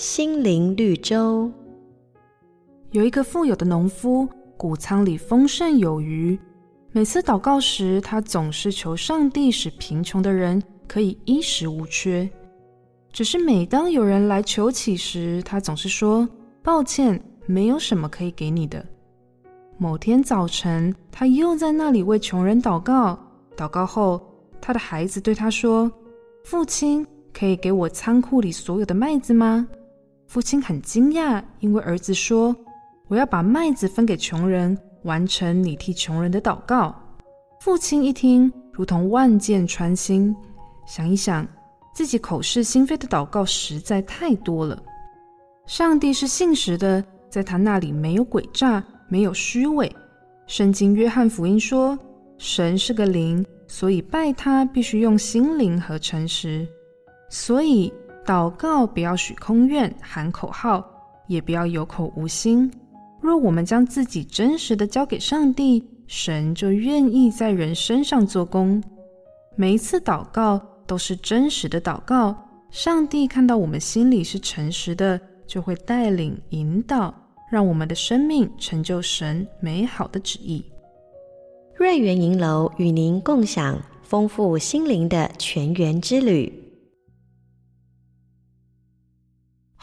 心灵绿洲。有一个富有的农夫，谷仓里丰盛有余。每次祷告时，他总是求上帝使贫穷的人可以衣食无缺。只是每当有人来求乞时，他总是说：“抱歉，没有什么可以给你的。”某天早晨，他又在那里为穷人祷告。祷告后，他的孩子对他说：“父亲，可以给我仓库里所有的麦子吗？”父亲很惊讶，因为儿子说：“我要把麦子分给穷人。”完成你替穷人的祷告。父亲一听，如同万箭穿心。想一想，自己口是心非的祷告实在太多了。上帝是信实的，在他那里没有诡诈，没有虚伪。圣经约翰福音说，神是个灵，所以拜他必须用心灵和诚实。所以祷告不要许空愿，喊口号，也不要有口无心。若我们将自己真实的交给上帝，神就愿意在人身上做工。每一次祷告都是真实的祷告，上帝看到我们心里是诚实的，就会带领引导，让我们的生命成就神美好的旨意。瑞园银楼与您共享丰富心灵的泉源之旅。